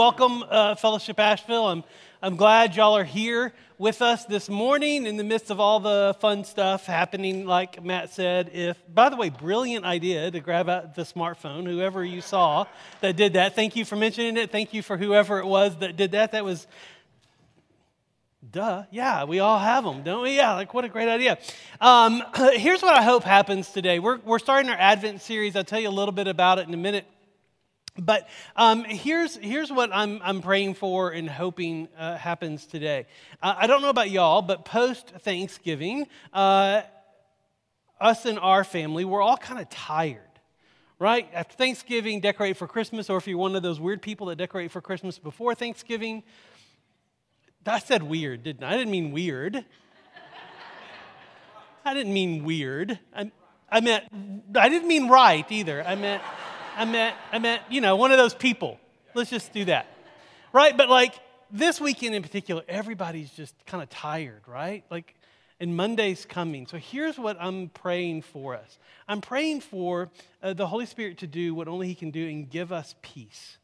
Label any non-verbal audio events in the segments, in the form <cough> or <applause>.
Welcome, uh, Fellowship Asheville. I'm, I'm glad y'all are here with us this morning in the midst of all the fun stuff happening, like Matt said. If, by the way, brilliant idea to grab out the smartphone, whoever you saw that did that. Thank you for mentioning it. Thank you for whoever it was that did that. That was Duh. Yeah, we all have them, don't we? Yeah, like what a great idea. Um, <clears throat> here's what I hope happens today. We're, we're starting our Advent series. I'll tell you a little bit about it in a minute. But um, here's, here's what I'm, I'm praying for and hoping uh, happens today. Uh, I don't know about y'all, but post Thanksgiving, uh, us and our family, we're all kind of tired, right? After Thanksgiving, decorate for Christmas, or if you're one of those weird people that decorate for Christmas before Thanksgiving, I said weird, didn't I? I didn't mean weird. I didn't mean weird. I, I meant, I didn't mean right either. I meant, I meant, I meant, you know, one of those people. Let's just do that. Right? But like this weekend in particular, everybody's just kind of tired, right? Like, and Monday's coming. So here's what I'm praying for us I'm praying for uh, the Holy Spirit to do what only He can do and give us peace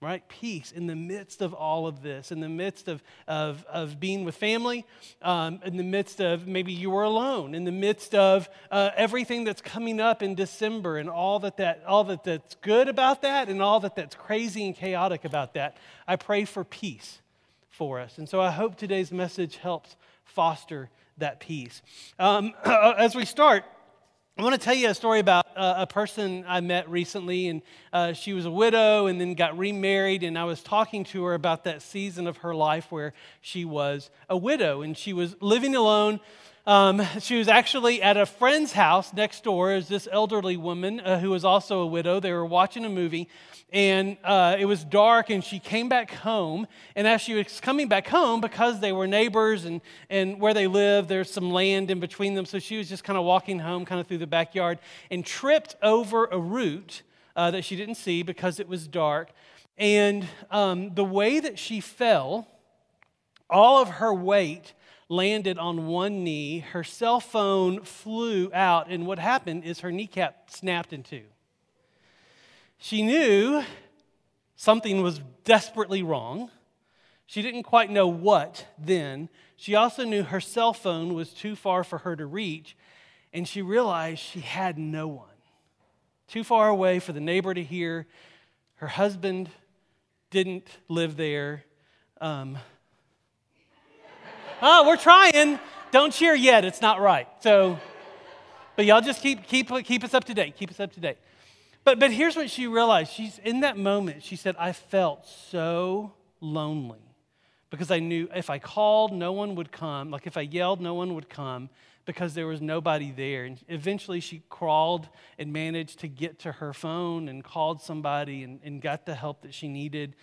right? Peace in the midst of all of this, in the midst of, of, of being with family, um, in the midst of maybe you were alone, in the midst of uh, everything that's coming up in December and all that, that all that that's good about that and all that that's crazy and chaotic about that. I pray for peace for us. And so I hope today's message helps foster that peace. Um, <clears throat> as we start, I want to tell you a story about a person I met recently, and uh, she was a widow and then got remarried. And I was talking to her about that season of her life where she was a widow and she was living alone um, she was actually at a friend's house next door. Is this elderly woman uh, who was also a widow. They were watching a movie, and uh, it was dark. And she came back home. And as she was coming back home, because they were neighbors and and where they lived, there's some land in between them. So she was just kind of walking home, kind of through the backyard, and tripped over a root uh, that she didn't see because it was dark. And um, the way that she fell, all of her weight landed on one knee. Her cell phone flew out, and what happened is her kneecap snapped in two. She knew something was desperately wrong. She didn't quite know what then. She also knew her cell phone was too far for her to reach, and she realized she had no one. Too far away for the neighbor to hear. Her husband didn't live there. Um, oh, we're trying. Don't cheer yet. It's not right. So, but y'all just keep, keep, keep us up to date. Keep us up to date. But, but here's what she realized. She's in that moment, she said, I felt so lonely because I knew if I called, no one would come. Like if I yelled, no one would come because there was nobody there. And eventually she crawled and managed to get to her phone and called somebody and, and got the help that she needed.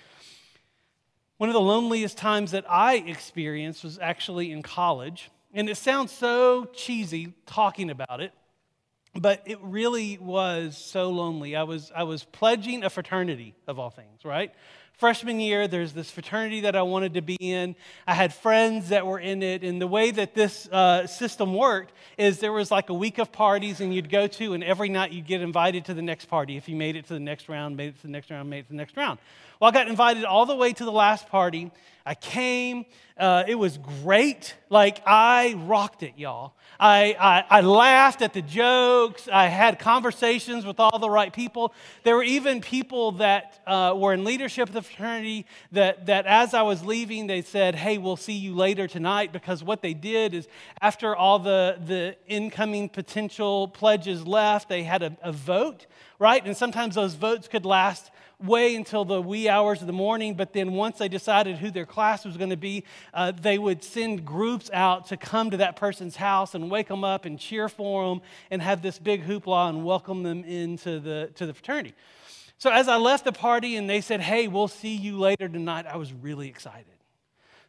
One of the loneliest times that I experienced was actually in college. And it sounds so cheesy talking about it, but it really was so lonely. I was, I was pledging a fraternity of all things, right? Freshman year, there's this fraternity that I wanted to be in. I had friends that were in it. And the way that this uh, system worked is there was like a week of parties and you'd go to, and every night you'd get invited to the next party. If you made it to the next round, made it to the next round, made it to the next round. Well, I got invited all the way to the last party. I came. Uh, it was great. Like, I rocked it, y'all. I, I, I, laughed at the jokes. I had conversations with all the right people. There were even people that uh, were in leadership of the fraternity that, that, as I was leaving, they said, Hey, we'll see you later tonight. Because what they did is, after all the, the incoming potential pledges left, they had a, a vote, right? And sometimes those votes could last way until the wee hours of the morning, but then once they decided who their class was going to be, uh, they would send groups out to come to that person's house and wake them up and cheer for them and have this big hoopla and welcome them into the, to the fraternity. So as I left the party and they said, hey, we'll see you later tonight, I was really excited.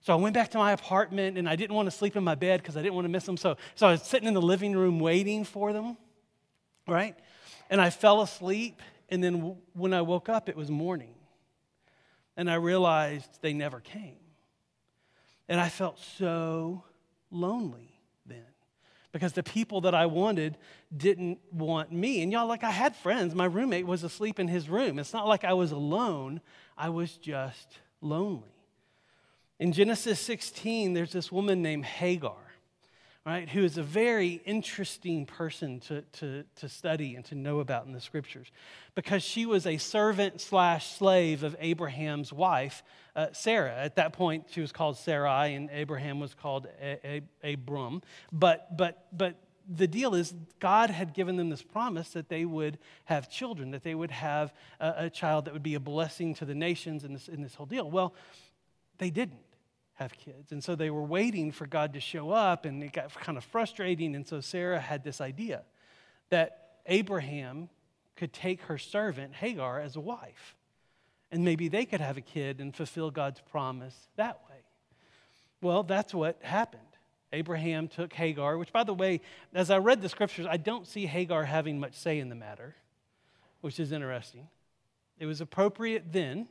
So I went back to my apartment and I didn't want to sleep in my bed because I didn't want to miss them. So, so I was sitting in the living room waiting for them, right? And I fell asleep and then when I woke up, it was morning. And I realized they never came. And I felt so lonely then because the people that I wanted didn't want me. And y'all, like I had friends. My roommate was asleep in his room. It's not like I was alone, I was just lonely. In Genesis 16, there's this woman named Hagar right, who is a very interesting person to, to, to study and to know about in the scriptures because she was a servant slash slave of Abraham's wife, uh, Sarah. At that point, she was called Sarai and Abraham was called a- a- Abram. But, but, but the deal is, God had given them this promise that they would have children, that they would have a, a child that would be a blessing to the nations in this, in this whole deal. Well, they didn't have kids. And so they were waiting for God to show up, and it got kind of frustrating. And so Sarah had this idea that Abraham could take her servant, Hagar, as a wife. And maybe they could have a kid and fulfill God's promise that way. Well, that's what happened. Abraham took Hagar, which, by the way, as I read the scriptures, I don't see Hagar having much say in the matter, which is interesting. It was appropriate then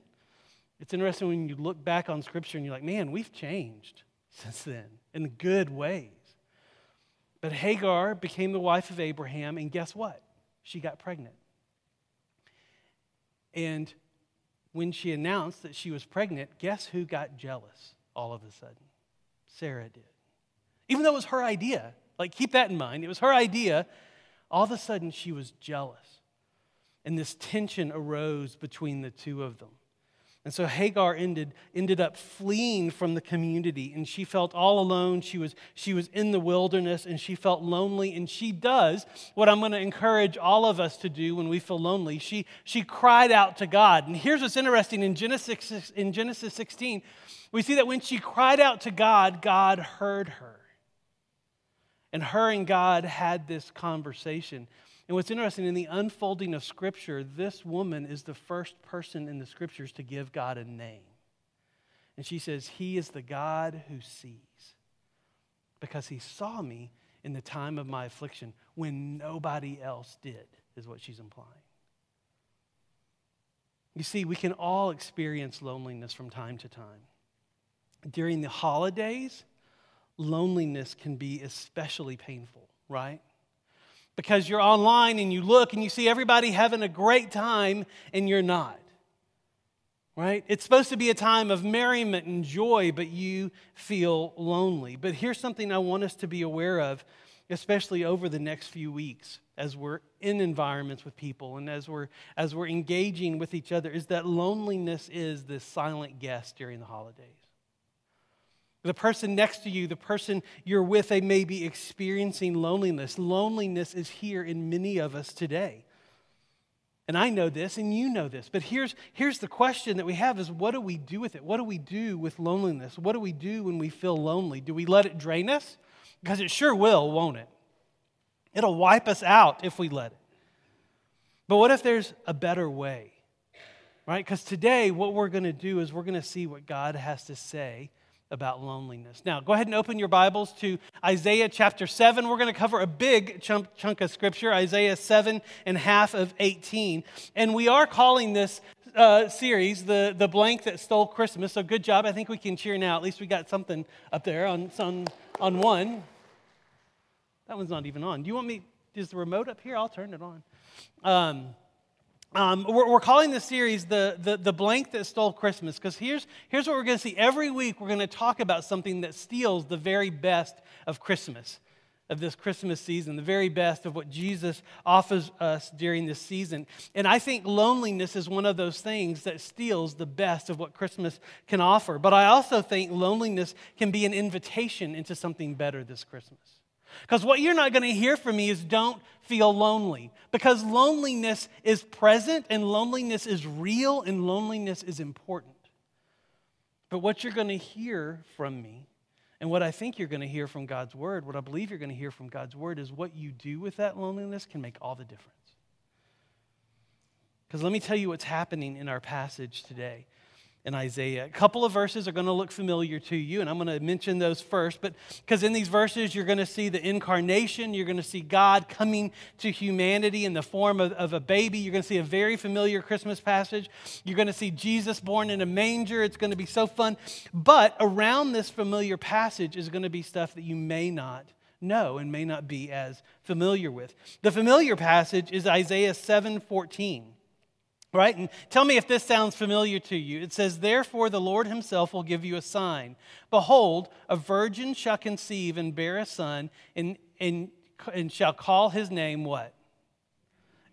it's interesting when you look back on Scripture and you're like, man, we've changed since then in good ways. But Hagar became the wife of Abraham, and guess what? She got pregnant. And when she announced that she was pregnant, guess who got jealous all of a sudden? Sarah did. Even though it was her idea, like keep that in mind, it was her idea, all of a sudden she was jealous. And this tension arose between the two of them. And so Hagar ended, ended up fleeing from the community, and she felt all alone. She was, she was in the wilderness, and she felt lonely. And she does what I'm going to encourage all of us to do when we feel lonely. She, she cried out to God. And here's what's interesting in Genesis, in Genesis 16, we see that when she cried out to God, God heard her. And her and God had this conversation. And what's interesting, in the unfolding of Scripture, this woman is the first person in the Scriptures to give God a name. And she says, He is the God who sees. Because He saw me in the time of my affliction when nobody else did, is what she's implying. You see, we can all experience loneliness from time to time. During the holidays, loneliness can be especially painful, right? Because you're online and you look and you see everybody having a great time and you're not. Right? It's supposed to be a time of merriment and joy, but you feel lonely. But here's something I want us to be aware of, especially over the next few weeks as we're in environments with people and as we're as we're engaging with each other is that loneliness is this silent guest during the holidays. The person next to you, the person you're with, they may be experiencing loneliness. Loneliness is here in many of us today. And I know this, and you know this. But here's, here's the question that we have is what do we do with it? What do we do with loneliness? What do we do when we feel lonely? Do we let it drain us? Because it sure will, won't it? It'll wipe us out if we let it. But what if there's a better way? Right? Because today, what we're going to do is we're going to see what God has to say about loneliness. Now, go ahead and open your Bibles to Isaiah chapter 7. We're going to cover a big chunk, chunk of scripture, Isaiah 7 and half of 18. And we are calling this uh, series the, the Blank That Stole Christmas. So good job. I think we can cheer now. At least we got something up there on, on, on one. That one's not even on. Do you want me? Is the remote up here? I'll turn it on. Um, um, we're, we're, calling this series the, the, the blank that stole Christmas because here's, here's what we're going to see. Every week, we're going to talk about something that steals the very best of Christmas, of this Christmas season, the very best of what Jesus offers us during this season. And I think loneliness is one of those things that steals the best of what Christmas can offer. But I also think loneliness can be an invitation into something better this Christmas. Because what you're not going to hear from me is don't feel lonely. Because loneliness is present and loneliness is real and loneliness is important. But what you're going to hear from me and what I think you're going to hear from God's word, what I believe you're going to hear from God's word is what you do with that loneliness can make all the difference. Because let me tell you what's happening in our passage today in Isaiah. A couple of verses are going to look familiar to you, and I'm going to mention those first. But because in these verses, you're going to see the incarnation, you're going to see God coming to humanity in the form of, of, a baby. You're going to see a very familiar Christmas passage. You're going to see Jesus born in a manger. It's going to be so fun. But around this familiar passage is going to be stuff that you may not know and may not be as familiar with. The familiar passage is Isaiah 7:14. Right? And tell me if this sounds familiar to you. It says, Therefore the Lord himself will give you a sign. Behold, a virgin shall conceive and bear a son, and, and, and shall call his name what?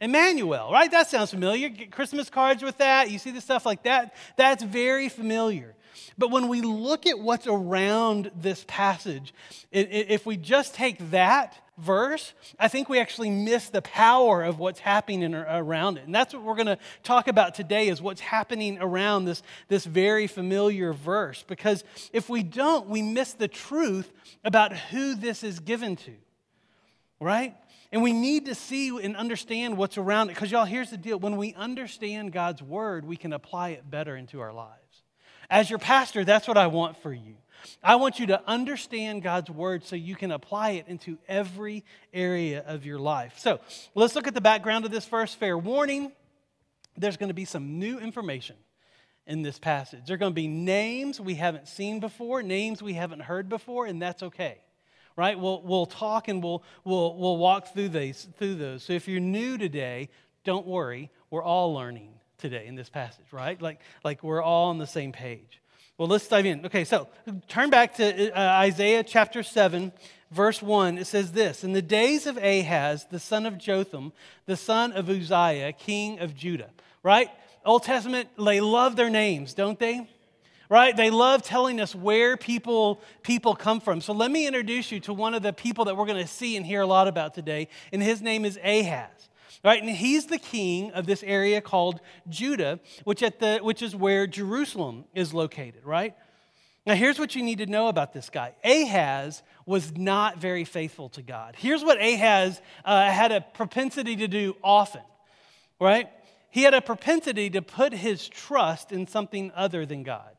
Emmanuel, right? That sounds familiar. Get Christmas cards with that. You see the stuff like that. That's very familiar. But when we look at what's around this passage, if we just take that verse, I think we actually miss the power of what's happening around it. And that's what we're going to talk about today is what's happening around this, this very familiar verse. Because if we don't, we miss the truth about who this is given to, right? And we need to see and understand what's around it. Because, y'all, here's the deal when we understand God's word, we can apply it better into our lives. As your pastor, that's what I want for you. I want you to understand God's word so you can apply it into every area of your life. So let's look at the background of this first fair warning. There's going to be some new information in this passage. There are going to be names we haven't seen before, names we haven't heard before, and that's okay. Right? We'll, we'll talk and we'll, we'll, we'll walk through, these, through those. So if you're new today, don't worry. We're all learning today in this passage, right? Like, like we're all on the same page. Well, let's dive in. Okay, so turn back to uh, Isaiah chapter 7, verse 1. It says this In the days of Ahaz, the son of Jotham, the son of Uzziah, king of Judah, right? Old Testament, they love their names, don't they? Right? They love telling us where people, people come from. So let me introduce you to one of the people that we're going to see and hear a lot about today, and his name is Ahaz right? And he's the king of this area called Judah, which, at the, which is where Jerusalem is located, right? Now, here's what you need to know about this guy Ahaz was not very faithful to God. Here's what Ahaz uh, had a propensity to do often, right? He had a propensity to put his trust in something other than God.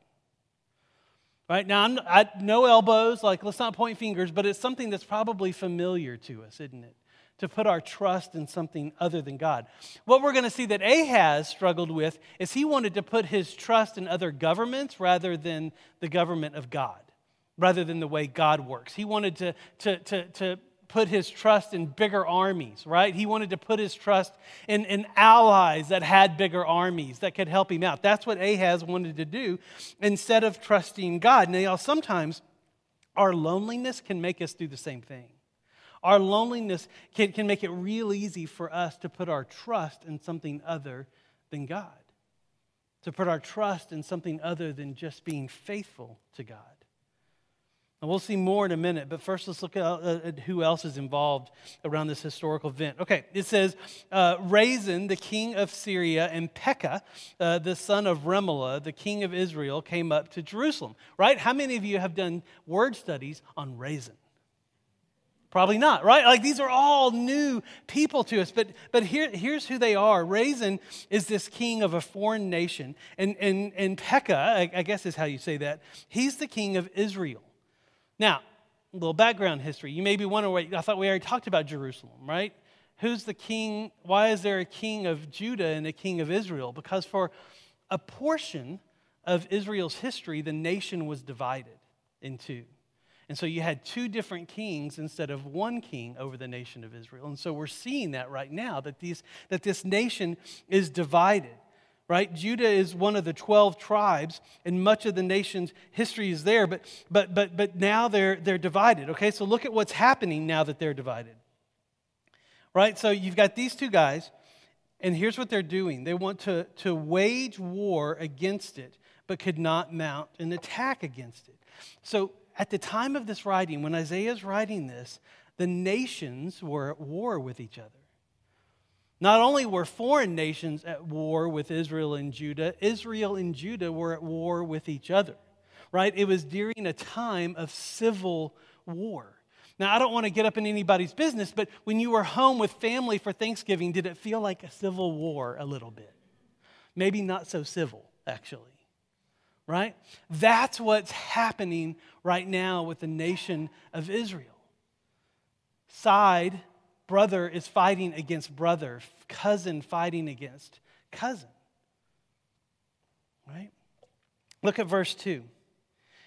Right now, I'm, I, no elbows, like let's not point fingers, but it's something that's probably familiar to us, isn't it? To put our trust in something other than God. What we're going to see that Ahaz struggled with is he wanted to put his trust in other governments rather than the government of God, rather than the way God works. He wanted to, to, to, to put his trust in bigger armies, right? He wanted to put his trust in, in allies that had bigger armies that could help him out. That's what Ahaz wanted to do instead of trusting God. Now, y'all, sometimes our loneliness can make us do the same thing. Our loneliness can, can make it real easy for us to put our trust in something other than God, to put our trust in something other than just being faithful to God. And we'll see more in a minute, but first let's look at, uh, at who else is involved around this historical event. Okay, it says uh, Rezin, the king of Syria, and Pekah, uh, the son of Remaliah, the king of Israel, came up to Jerusalem. Right? How many of you have done word studies on Rezin? Probably not, right? Like these are all new people to us. But, but here, here's who they are. Rezin is this king of a foreign nation. And, and, and Pekah, I, I guess is how you say that, he's the king of Israel. Now, a little background history. You may be wondering, I thought we already talked about Jerusalem, right? Who's the king? Why is there a king of Judah and a king of Israel? Because for a portion of Israel's history, the nation was divided in two. And so you had two different kings instead of one king over the nation of Israel. And so we're seeing that right now, that, these, that this nation is divided right? Judah is one of the 12 tribes, and much of the nation's history is there, but, but, but, but now they're, they're divided, okay? So look at what's happening now that they're divided, right? So you've got these two guys, and here's what they're doing they want to, to wage war against it, but could not mount an attack against it. So at the time of this writing, when Isaiah is writing this, the nations were at war with each other. Not only were foreign nations at war with Israel and Judah, Israel and Judah were at war with each other, right? It was during a time of civil war. Now, I don't want to get up in anybody's business, but when you were home with family for Thanksgiving, did it feel like a civil war a little bit? Maybe not so civil, actually right? That's what's happening right now with the nation of Israel. Side, brother is fighting against brother, cousin fighting against cousin, right? Look at verse 2.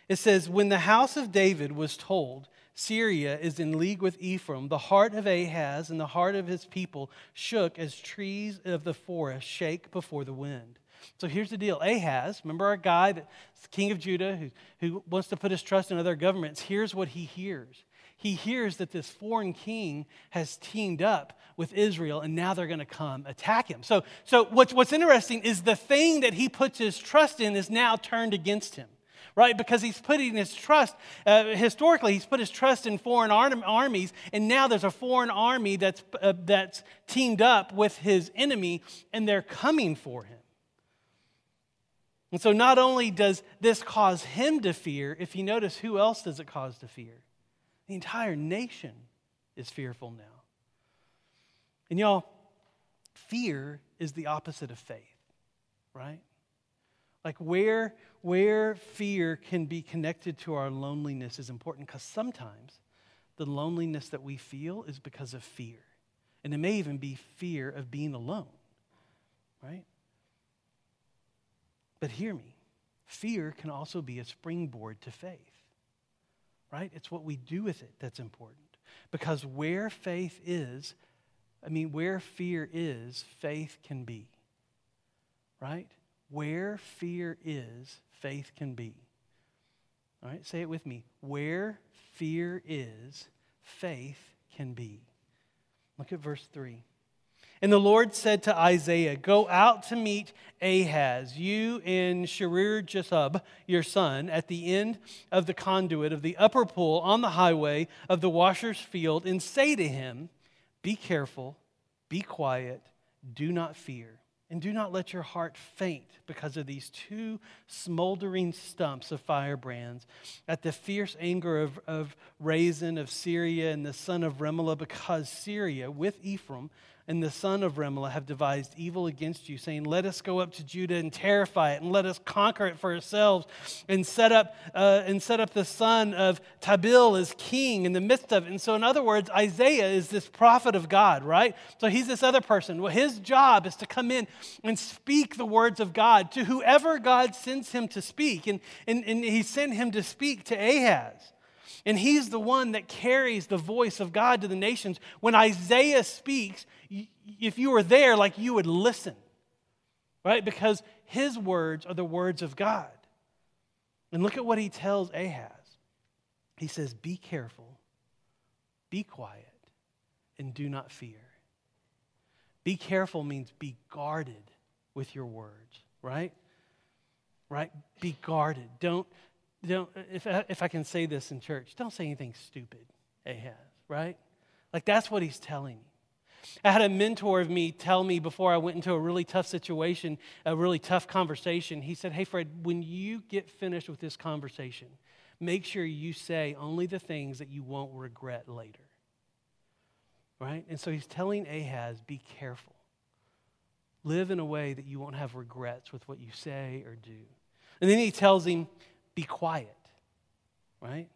It says, When the house of David was told Syria is in league with Ephraim, the heart of Ahaz and the heart of his people shook as trees of the forest shake before the wind. So here's the deal Ahaz, remember our guy, the king of Judah, who, who wants to put his trust in other governments? Here's what he hears he hears that this foreign king has teamed up with Israel and now they're going to come attack him. So, so what's, what's interesting is the thing that he puts his trust in is now turned against him right? Because he's putting his trust, uh, historically, he's put his trust in foreign armies, and now there's a foreign army that's, uh, that's teamed up with his enemy, and they're coming for him. And so, not only does this cause him to fear, if you notice, who else does it cause to fear? The entire nation is fearful now. And y'all, fear is the opposite of faith, right? Like where, where fear can be connected to our loneliness is important because sometimes the loneliness that we feel is because of fear. And it may even be fear of being alone, right? But hear me fear can also be a springboard to faith, right? It's what we do with it that's important. Because where faith is, I mean, where fear is, faith can be, right? Where fear is, faith can be. All right, say it with me. Where fear is, faith can be. Look at verse 3. And the Lord said to Isaiah, Go out to meet Ahaz, you and Shear Jashub, your son, at the end of the conduit of the upper pool on the highway of the washer's field, and say to him, Be careful, be quiet, do not fear. And do not let your heart faint because of these two smoldering stumps of firebrands at the fierce anger of, of of Syria and the son of Remaliah, because Syria with Ephraim and the son of Remaliah have devised evil against you, saying, Let us go up to Judah and terrify it, and let us conquer it for ourselves, and set up, uh, and set up the son of Tabeel as king in the midst of it. And so, in other words, Isaiah is this prophet of God, right? So he's this other person. Well, his job is to come in and speak the words of God to whoever God sends him to speak. And, and, and he sent him to speak to Ahaz. And he's the one that carries the voice of God to the nations. When Isaiah speaks, if you were there, like you would listen, right? Because his words are the words of God. And look at what he tells Ahaz. He says, Be careful, be quiet, and do not fear. Be careful means be guarded with your words, right? Right? Be guarded. Don't, don't if, I, if I can say this in church, don't say anything stupid, Ahaz, right? Like that's what he's telling you. I had a mentor of me tell me before I went into a really tough situation, a really tough conversation. He said, Hey, Fred, when you get finished with this conversation, make sure you say only the things that you won't regret later. Right? And so he's telling Ahaz, Be careful. Live in a way that you won't have regrets with what you say or do. And then he tells him, Be quiet. Right?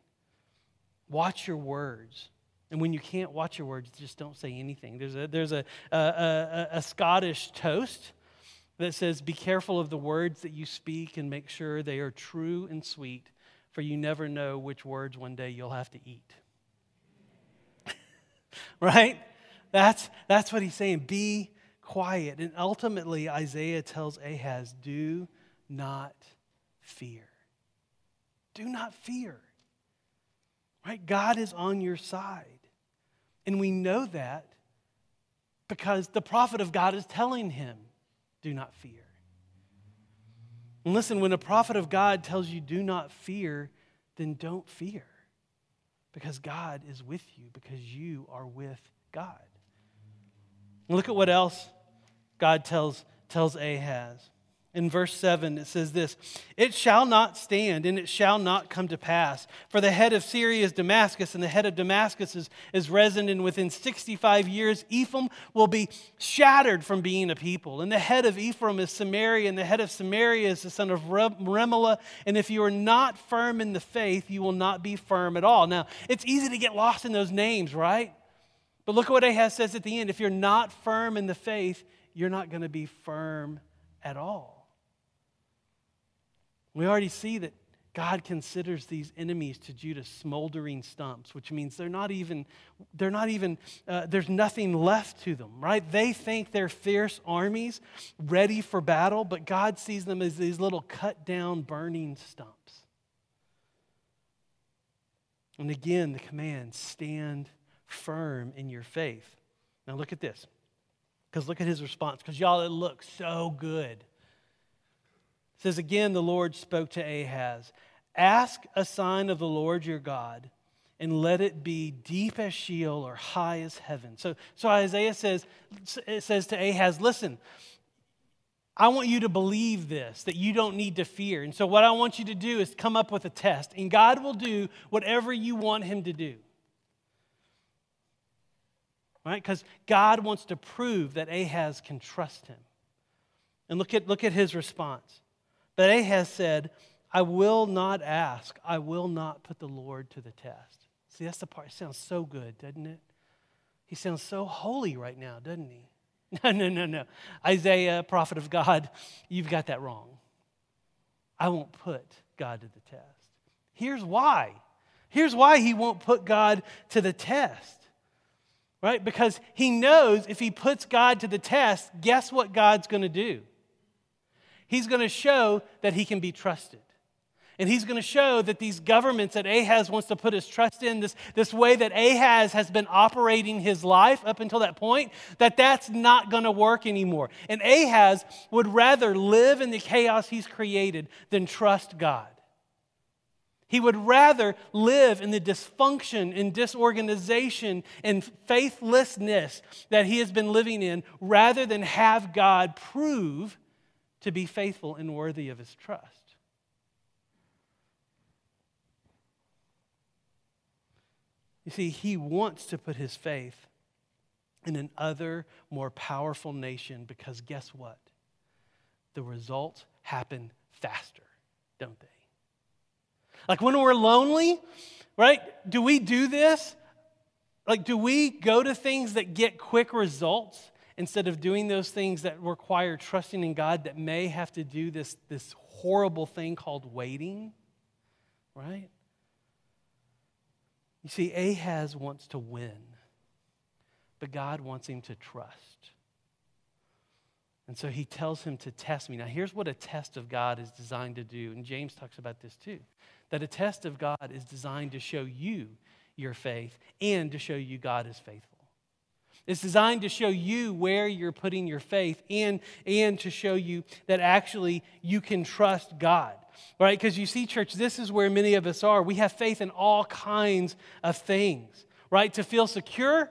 Watch your words. And when you can't watch your words, just don't say anything. There's a, there's a, a, a, a Scottish toast that says, Be careful of the words that you speak and make sure they are true and sweet, for you never know which words one day you'll have to eat. <laughs> right? That's, that's what he's saying. Be quiet. And ultimately, Isaiah tells Ahaz, Do not fear. Do not fear. Right? God is on your side. And we know that because the prophet of God is telling him, do not fear. And listen, when a prophet of God tells you, do not fear, then don't fear because God is with you, because you are with God. look at what else God tells, tells Ahaz in verse 7, it says this It shall not stand, and it shall not come to pass. For the head of Syria is Damascus, and the head of Damascus is, is Rezin, and within 65 years, Ephraim will be shattered from being a people. And the head of Ephraim is Samaria, and the head of Samaria is the son of Remaliah. And if you are not firm in the faith, you will not be firm at all. Now, it's easy to get lost in those names, right? But look at what Ahaz says at the end. If you're not firm in the faith, you're not going to be firm at all. We already see that God considers these enemies to Judah smoldering stumps, which means they're not even, they're not even, uh, there's nothing left to them, right? They think they're fierce armies ready for battle, but God sees them as these little cut down, burning stumps. And again, the command stand firm in your faith. Now look at this, because look at his response, because y'all, it looks so good. It says again, the Lord spoke to Ahaz Ask a sign of the Lord your God, and let it be deep as Sheol or high as heaven. So, so Isaiah says, it says to Ahaz, listen, I want you to believe this, that you don't need to fear. And so, what I want you to do is come up with a test, and God will do whatever you want Him to do. Right? Because God wants to prove that Ahaz can trust Him. And look at, look at his response. But Ahaz said, I will not ask. I will not put the Lord to the test. See, that's the part. It sounds so good, doesn't it? He sounds so holy right now, doesn't he? <laughs> No, no, no, no. Isaiah, prophet of God, you've got that wrong. I won't put God to the test. Here's why. Here's why he won't put God to the test. Right? Because he knows if he puts God to the test, guess what God's going to do? He's going to show that he can be trusted. And he's going to show that these governments that Ahaz wants to put his trust in, this, this way that Ahaz has been operating his life up until that point, that that's not going to work anymore. And Ahaz would rather live in the chaos he's created than trust God. He would rather live in the dysfunction and disorganization and faithlessness that he has been living in rather than have God prove to be faithful and worthy of his trust. You see, he wants to put his faith in an other, more powerful nation because guess what? The results happen faster, don't they? Like when we're lonely, right? Do we do this? Like, do we go to things that get quick results instead of doing those things that require trusting in God that may have to do this, this horrible thing called waiting? Right? You see, Ahaz wants to win, but God wants him to trust. And so he tells him to test me. Now, here's what a test of God is designed to do. And James talks about this too that a test of God is designed to show you your faith and to show you God is faithful. It's designed to show you where you're putting your faith and, and to show you that actually you can trust God right? Because you see, church, this is where many of us are. We have faith in all kinds of things, right? To feel secure,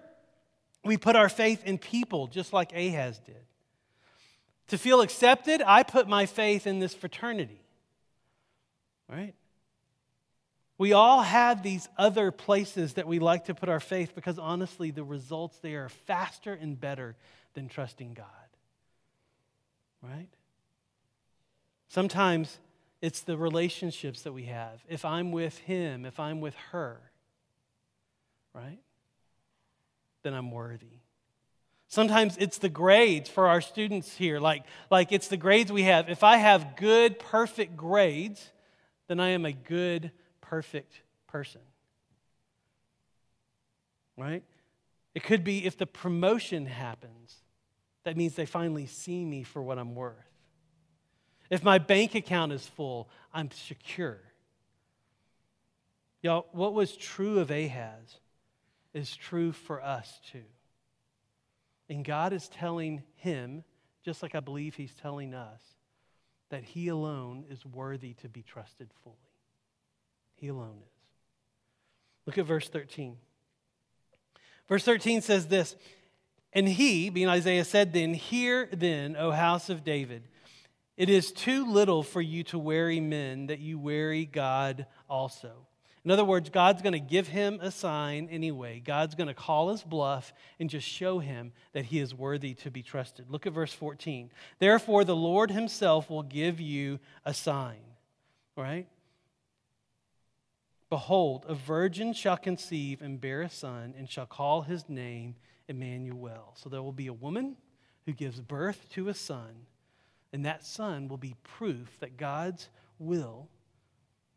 we put our faith in people, just like Ahaz did. To feel accepted, I put my faith in this fraternity, right? We all have these other places that we like to put our faith because honestly, the results there are faster and better than trusting God, right? Sometimes it's the relationships that we have. If I'm with him, if I'm with her, right? Then I'm worthy. Sometimes it's the grades for our students here, like, like it's the grades we have. If I have good, perfect grades, then I am a good, perfect person. Right? It could be if the promotion happens, that means they finally see me for what I'm worth. If my bank account is full, I'm secure. Y'all, what was true of Ahaz is true for us too. And God is telling him, just like I believe he's telling us, that he alone is worthy to be trusted fully. He alone is. Look at verse 13. Verse 13 says this And he, being Isaiah, said then, Hear then, O house of David. It is too little for you to weary men that you weary God also. In other words, God's going to give him a sign anyway. God's going to call his bluff and just show him that he is worthy to be trusted. Look at verse 14. Therefore, the Lord himself will give you a sign. Right? Behold, a virgin shall conceive and bear a son, and shall call his name Emmanuel. So there will be a woman who gives birth to a son and that son will be proof that God's will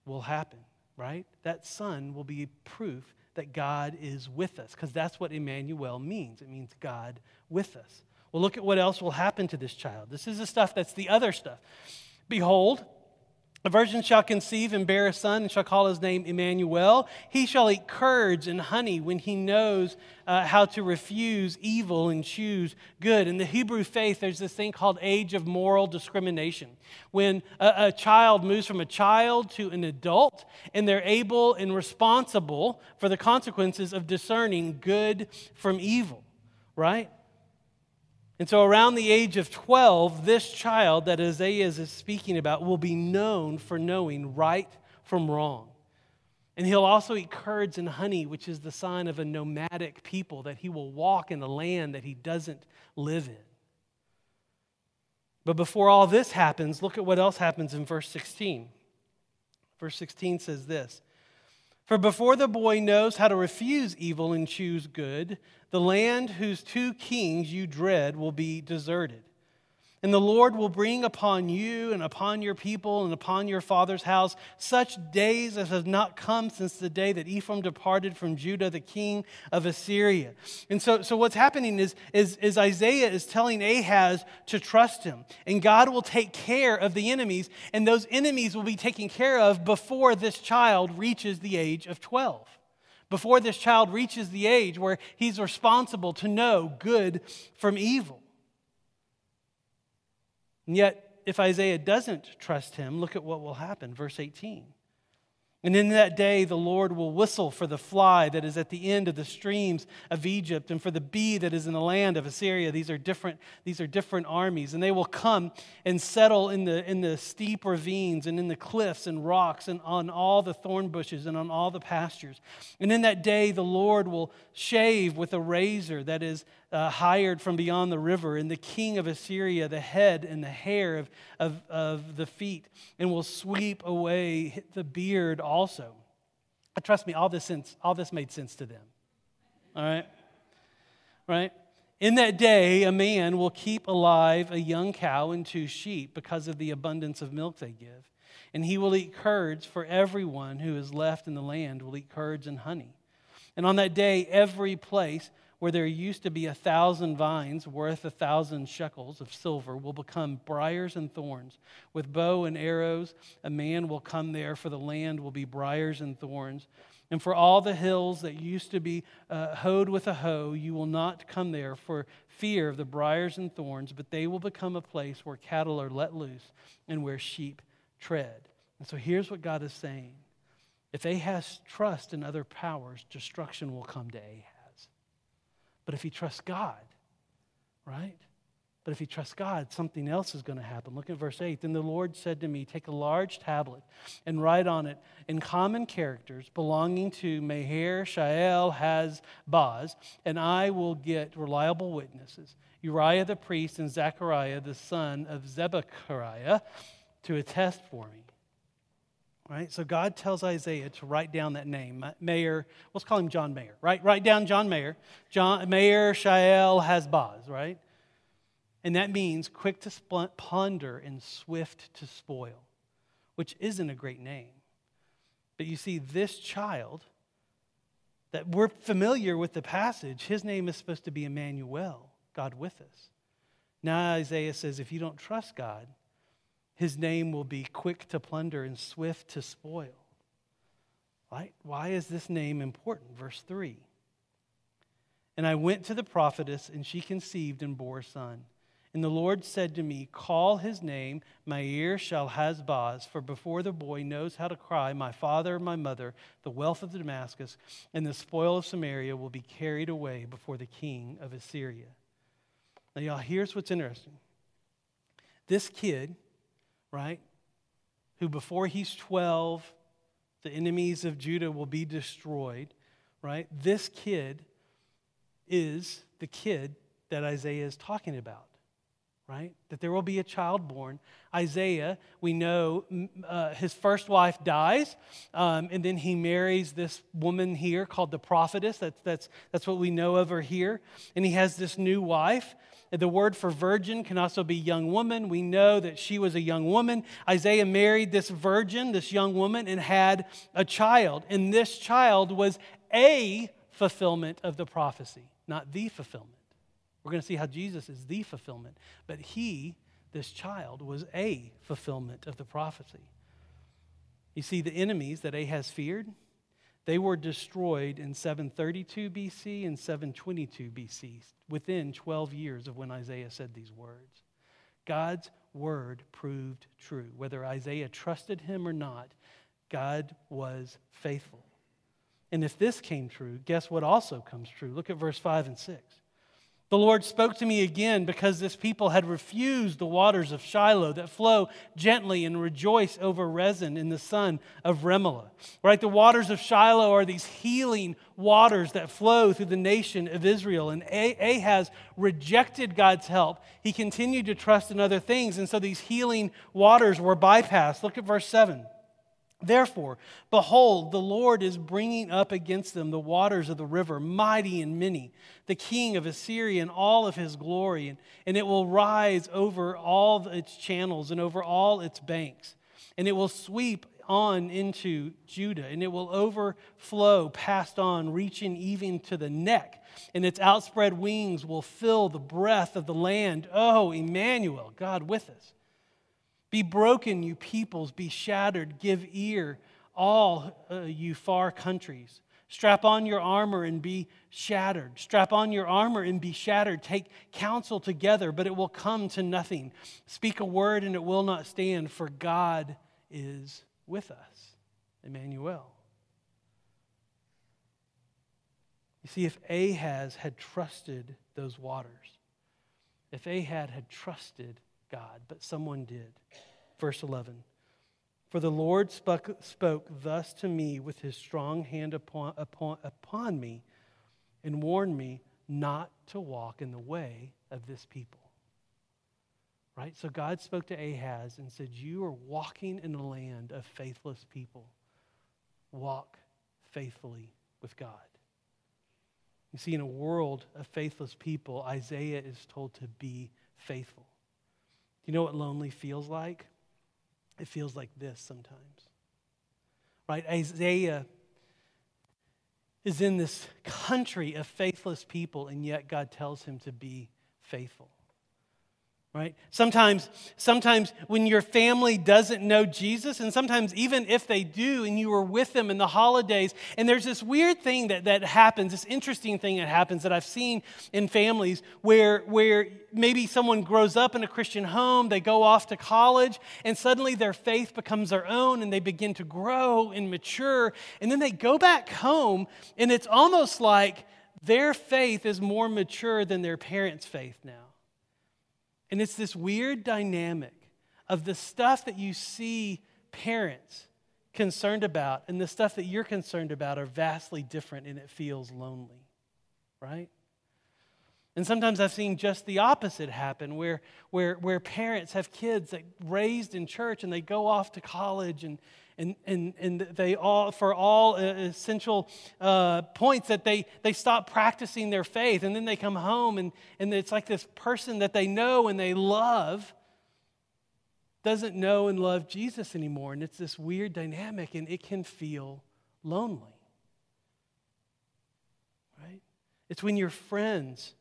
will happen, right? That son will be proof that God is with us, because that's what Emmanuel means. It means God with us. Well, look at what else will happen to this child. This is the stuff that's the other stuff. Behold, a virgin shall conceive and bear a son and shall call his name Emmanuel. He shall eat curds and honey when he knows uh, how to refuse evil and choose good. In the Hebrew faith, there's this thing called age of moral discrimination. When a, a child moves from a child to an adult, and they're able and responsible for the consequences of discerning good from evil, right? And so, around the age of 12, this child that Isaiah is speaking about will be known for knowing right from wrong. And he'll also eat curds and honey, which is the sign of a nomadic people, that he will walk in a land that he doesn't live in. But before all this happens, look at what else happens in verse 16. Verse 16 says this For before the boy knows how to refuse evil and choose good, the land whose two kings you dread will be deserted. And the Lord will bring upon you and upon your people and upon your father's house such days as have not come since the day that Ephraim departed from Judah, the king of Assyria. And so, so what's happening is, is, is Isaiah is telling Ahaz to trust him. And God will take care of the enemies, and those enemies will be taken care of before this child reaches the age of 12 before this child reaches the age where he's responsible to know good from evil. And yet, if Isaiah doesn't trust him, look at what will happen. Verse 18. And in that day, the Lord will whistle for the fly that is at the end of the streams of Egypt and for the bee that is in the land of Assyria. These are different, these are different armies. And they will come and settle in the, in the steep ravines and in the cliffs and rocks and on all the thorn bushes and on all the pastures. And in that day, the Lord will shave with a razor that is uh, hired from beyond the river, and the king of Assyria, the head and the hair of, of, of the feet, and will sweep away the beard also. Uh, trust me, all this, sense, all this made sense to them. All right? Right? In that day, a man will keep alive a young cow and two sheep because of the abundance of milk they give. And he will eat curds, for everyone who is left in the land will eat curds and honey. And on that day, every place where there used to be a thousand vines worth a thousand shekels of silver will become briars and thorns. With bow and arrows, a man will come there, for the land will be briars and thorns. And for all the hills that used to be uh, hoed with a hoe, you will not come there for fear of the briars and thorns, but they will become a place where cattle are let loose and where sheep tread. And so here's what God is saying if Ahaz trusts in other powers, destruction will come to Ahaz. But if he trusts God, right? But if he trusts God, something else is going to happen. Look at verse 8. Then the Lord said to me, Take a large tablet and write on it in common characters belonging to Maher, Shael, Haz, Baz, and I will get reliable witnesses, Uriah the priest and Zechariah the son of Zebachiah, to attest for me. Right? So God tells Isaiah to write down that name, Mayor, let's call him John Mayer, right? Write down John Mayer. John Mayer Shael Hasbaz, right? And that means quick to ponder and swift to spoil, which isn't a great name. But you see, this child that we're familiar with the passage, his name is supposed to be Emmanuel, God with us. Now Isaiah says, if you don't trust God, his name will be quick to plunder and swift to spoil. Right? Why is this name important? Verse 3. And I went to the prophetess, and she conceived and bore a son. And the Lord said to me, Call his name Maher Shalhazbaz, for before the boy knows how to cry, My father, and my mother, the wealth of Damascus, and the spoil of Samaria will be carried away before the king of Assyria. Now, y'all, here's what's interesting. This kid right? Who before he's 12, the enemies of Judah will be destroyed, right? This kid is the kid that Isaiah is talking about, right? That there will be a child born. Isaiah, we know uh, his first wife dies, um, and then he marries this woman here called the prophetess. That's, that's, that's what we know of her here. And he has this new wife. The word for virgin can also be young woman. We know that she was a young woman. Isaiah married this virgin, this young woman, and had a child. And this child was a fulfillment of the prophecy, not the fulfillment. We're going to see how Jesus is the fulfillment. But he, this child, was a fulfillment of the prophecy. You see, the enemies that Ahaz feared, they were destroyed in 732 BC and 722 BC, within 12 years of when Isaiah said these words. God's word proved true. Whether Isaiah trusted him or not, God was faithful. And if this came true, guess what also comes true? Look at verse 5 and 6. The Lord spoke to me again because this people had refused the waters of Shiloh that flow gently and rejoice over Rezin in the son of Remaliah. Right? The waters of Shiloh are these healing waters that flow through the nation of Israel. And Ahaz rejected God's help. He continued to trust in other things. And so these healing waters were bypassed. Look at verse 7. Therefore, behold, the Lord is bringing up against them the waters of the river, mighty and many, the king of Assyria and all of his glory, and, and it will rise over all its channels and over all its banks, and it will sweep on into Judah, and it will overflow past on, reaching even to the neck, and its outspread wings will fill the breadth of the land. Oh, Emmanuel, God with us. Be broken, you peoples, be shattered, give ear, all uh, you far countries. Strap on your armor and be shattered. Strap on your armor and be shattered. Take counsel together, but it will come to nothing. Speak a word and it will not stand, for God is with us. Emmanuel. You see, if Ahaz had trusted those waters, if Ahaz had trusted God, but someone did. Verse 11 For the Lord spoke, spoke thus to me with his strong hand upon, upon, upon me and warned me not to walk in the way of this people. Right? So God spoke to Ahaz and said, You are walking in a land of faithless people. Walk faithfully with God. You see, in a world of faithless people, Isaiah is told to be faithful. Do you know what lonely feels like? It feels like this sometimes. Right? Isaiah is in this country of faithless people, and yet God tells him to be faithful right? Sometimes sometimes when your family doesn't know jesus and sometimes even if they do and you were with them in the holidays and there's this weird thing that, that happens this interesting thing that happens that i've seen in families where where maybe someone grows up in a christian home they go off to college and suddenly their faith becomes their own and they begin to grow and mature and then they go back home and it's almost like their faith is more mature than their parents faith now and it's this weird dynamic of the stuff that you see parents concerned about and the stuff that you're concerned about are vastly different and it feels lonely, right? And sometimes I've seen just the opposite happen where, where, where parents have kids that raised in church and they go off to college and, and, and, and they all, for all essential uh, points, that they, they stop practicing their faith. And then they come home, and, and it's like this person that they know and they love doesn't know and love Jesus anymore. And it's this weird dynamic, and it can feel lonely. Right? It's when your friends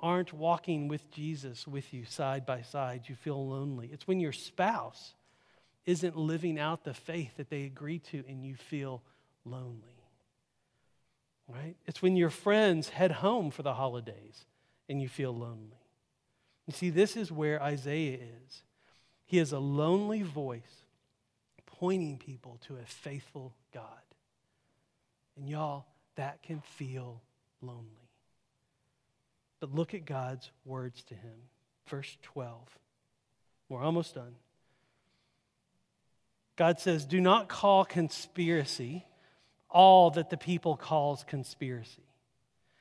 aren't walking with Jesus with you side by side, you feel lonely. It's when your spouse isn't living out the faith that they agreed to and you feel lonely. Right? It's when your friends head home for the holidays and you feel lonely. You see, this is where Isaiah is. He is a lonely voice pointing people to a faithful God. And y'all, that can feel lonely. But look at God's words to him. Verse 12. We're almost done. God says, Do not call conspiracy all that the people calls conspiracy.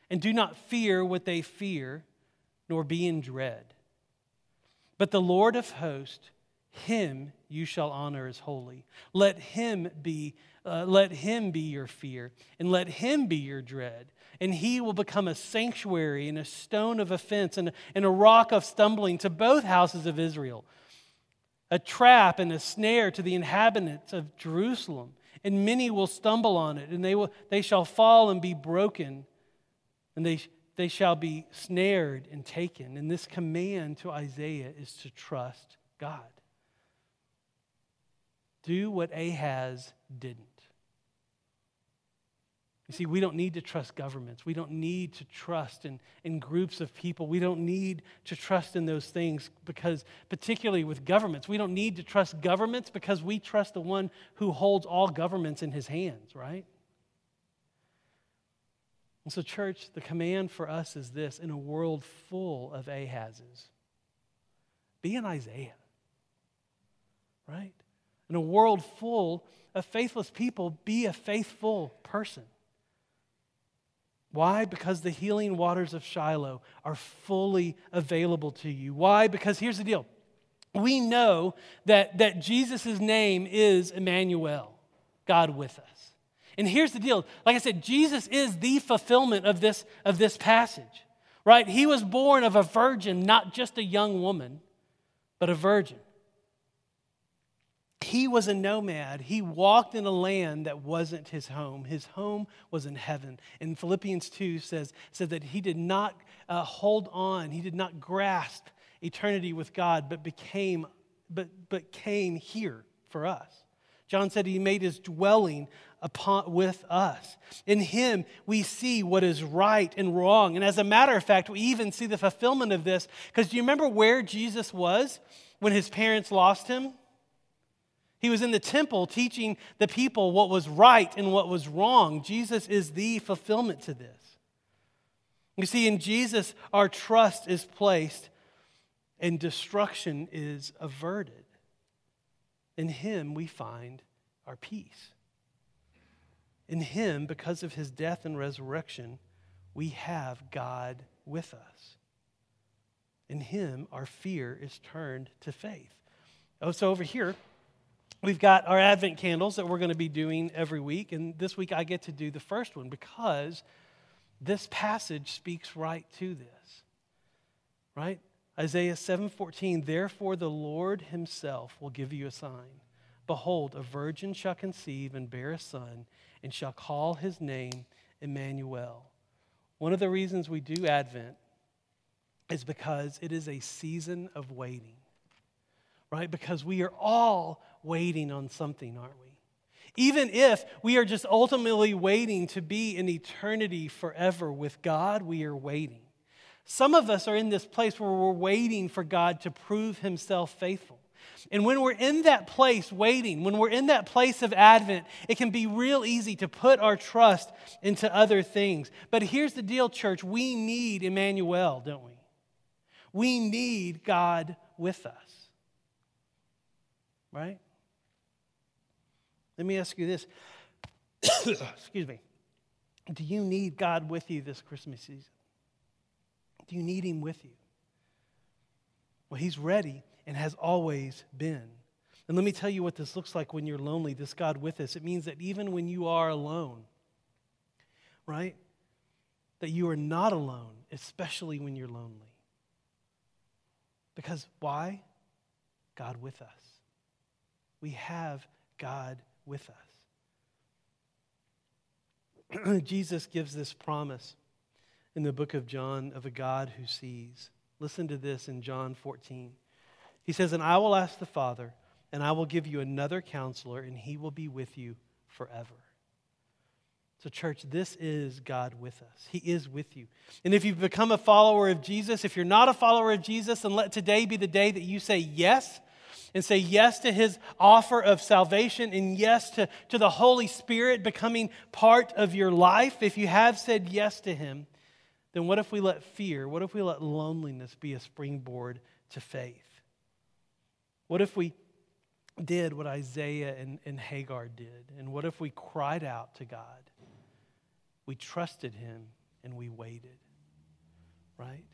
And do not fear what they fear, nor be in dread. But the Lord of hosts, him you shall honor as holy. Let him be, uh, let him be your fear, and let him be your dread. And he will become a sanctuary and a stone of offense and, and a rock of stumbling to both houses of Israel, a trap and a snare to the inhabitants of Jerusalem. And many will stumble on it, and they, will, they shall fall and be broken, and they, they shall be snared and taken. And this command to Isaiah is to trust God. Do what Ahaz didn't. You see, we don't need to trust governments. We don't need to trust in, in groups of people. We don't need to trust in those things because, particularly with governments, we don't need to trust governments because we trust the one who holds all governments in his hands, right? And so, church, the command for us is this in a world full of Ahazes, be an Isaiah, right? In a world full of faithless people, be a faithful person. Why? Because the healing waters of Shiloh are fully available to you. Why? Because here's the deal we know that, that Jesus' name is Emmanuel, God with us. And here's the deal like I said, Jesus is the fulfillment of this, of this passage, right? He was born of a virgin, not just a young woman, but a virgin. He was a nomad. He walked in a land that wasn't his home. His home was in heaven. And Philippians 2 says, said that he did not uh, hold on, he did not grasp eternity with God, but became, but, but came here for us. John said he made his dwelling upon, with us. In him, we see what is right and wrong. And as a matter of fact, we even see the fulfillment of this. Because do you remember where Jesus was when his parents lost him? He was in the temple teaching the people what was right and what was wrong. Jesus is the fulfillment to this. You see, in Jesus, our trust is placed and destruction is averted. In Him, we find our peace. In Him, because of His death and resurrection, we have God with us. In Him, our fear is turned to faith. Oh, so over here, We've got our Advent candles that we're going to be doing every week. And this week I get to do the first one because this passage speaks right to this. Right? Isaiah 7:14, therefore the Lord himself will give you a sign. Behold, a virgin shall conceive and bear a son, and shall call his name Emmanuel. One of the reasons we do Advent is because it is a season of waiting. Right? Because we are all waiting on something, aren't we? Even if we are just ultimately waiting to be in eternity forever with God, we are waiting. Some of us are in this place where we're waiting for God to prove himself faithful. And when we're in that place waiting, when we're in that place of Advent, it can be real easy to put our trust into other things. But here's the deal, church we need Emmanuel, don't we? We need God with us. Right? Let me ask you this. <coughs> Excuse me. Do you need God with you this Christmas season? Do you need Him with you? Well, He's ready and has always been. And let me tell you what this looks like when you're lonely, this God with us. It means that even when you are alone, right? That you are not alone, especially when you're lonely. Because why? God with us. We have God with us. <clears throat> Jesus gives this promise in the book of John of a God who sees. Listen to this in John 14. He says, And I will ask the Father, and I will give you another counselor, and he will be with you forever. So, church, this is God with us. He is with you. And if you've become a follower of Jesus, if you're not a follower of Jesus, then let today be the day that you say yes and say yes to his offer of salvation and yes to, to the Holy Spirit becoming part of your life, if you have said yes to him, then what if we let fear, what if we let loneliness be a springboard to faith? What if we did what Isaiah and, and Hagar did? And what if we cried out to God? We trusted him and we waited, right?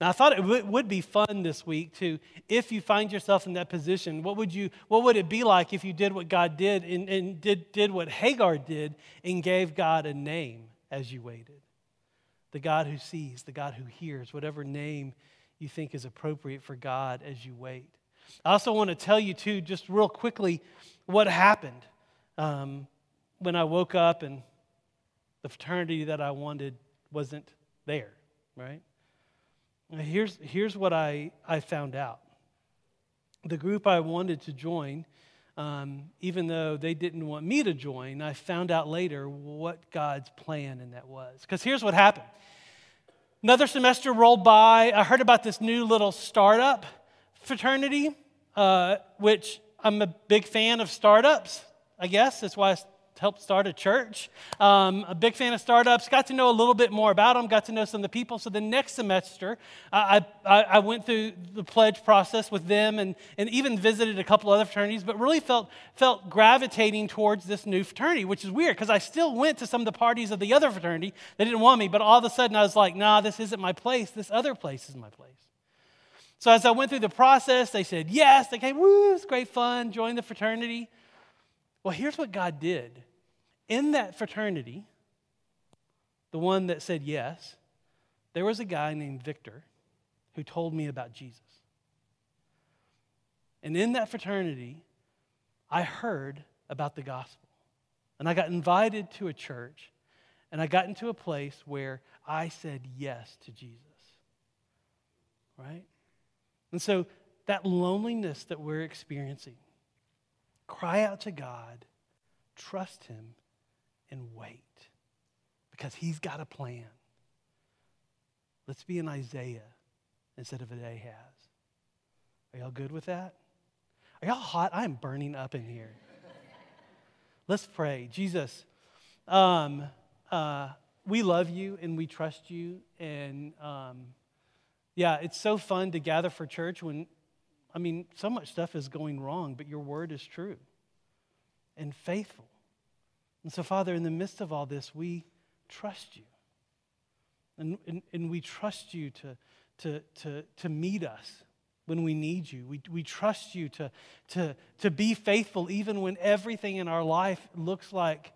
Now, I thought it w- would be fun this week to, if you find yourself in that position, what would, you, what would it be like if you did what God did and, and did, did what Hagar did and gave God a name as you waited? The God who sees, the God who hears, whatever name you think is appropriate for God as you wait. I also want to tell you, too, just real quickly, what happened um, when I woke up and the fraternity that I wanted wasn't there, right? Here's, here's what I, I found out the group I wanted to join, um, even though they didn't want me to join, I found out later what God's plan in that was. Because here's what happened another semester rolled by. I heard about this new little startup fraternity, uh, which I'm a big fan of startups, I guess. That's why I helped start a church. Um, a big fan of startups. Got to know a little bit more about them. Got to know some of the people. So the next semester, I, I, I went through the pledge process with them and, and even visited a couple other fraternities, but really felt, felt gravitating towards this new fraternity, which is weird because I still went to some of the parties of the other fraternity. They didn't want me, but all of a sudden I was like, nah, this isn't my place. This other place is my place. So as I went through the process, they said yes. They came, woo, it's great fun, join the fraternity. Well, here's what God did in that fraternity, the one that said yes, there was a guy named Victor who told me about Jesus. And in that fraternity, I heard about the gospel. And I got invited to a church, and I got into a place where I said yes to Jesus. Right? And so, that loneliness that we're experiencing, cry out to God, trust Him, and wait because he's got a plan. Let's be an Isaiah instead of an Ahaz. Are y'all good with that? Are y'all hot? I'm burning up in here. Let's pray. Jesus, um, uh, we love you and we trust you. And um, yeah, it's so fun to gather for church when, I mean, so much stuff is going wrong, but your word is true and faithful. And so, Father, in the midst of all this, we trust you. And, and, and we trust you to, to, to, to meet us when we need you. We, we trust you to, to, to be faithful even when everything in our life looks like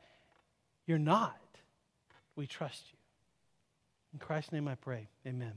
you're not. We trust you. In Christ's name I pray. Amen.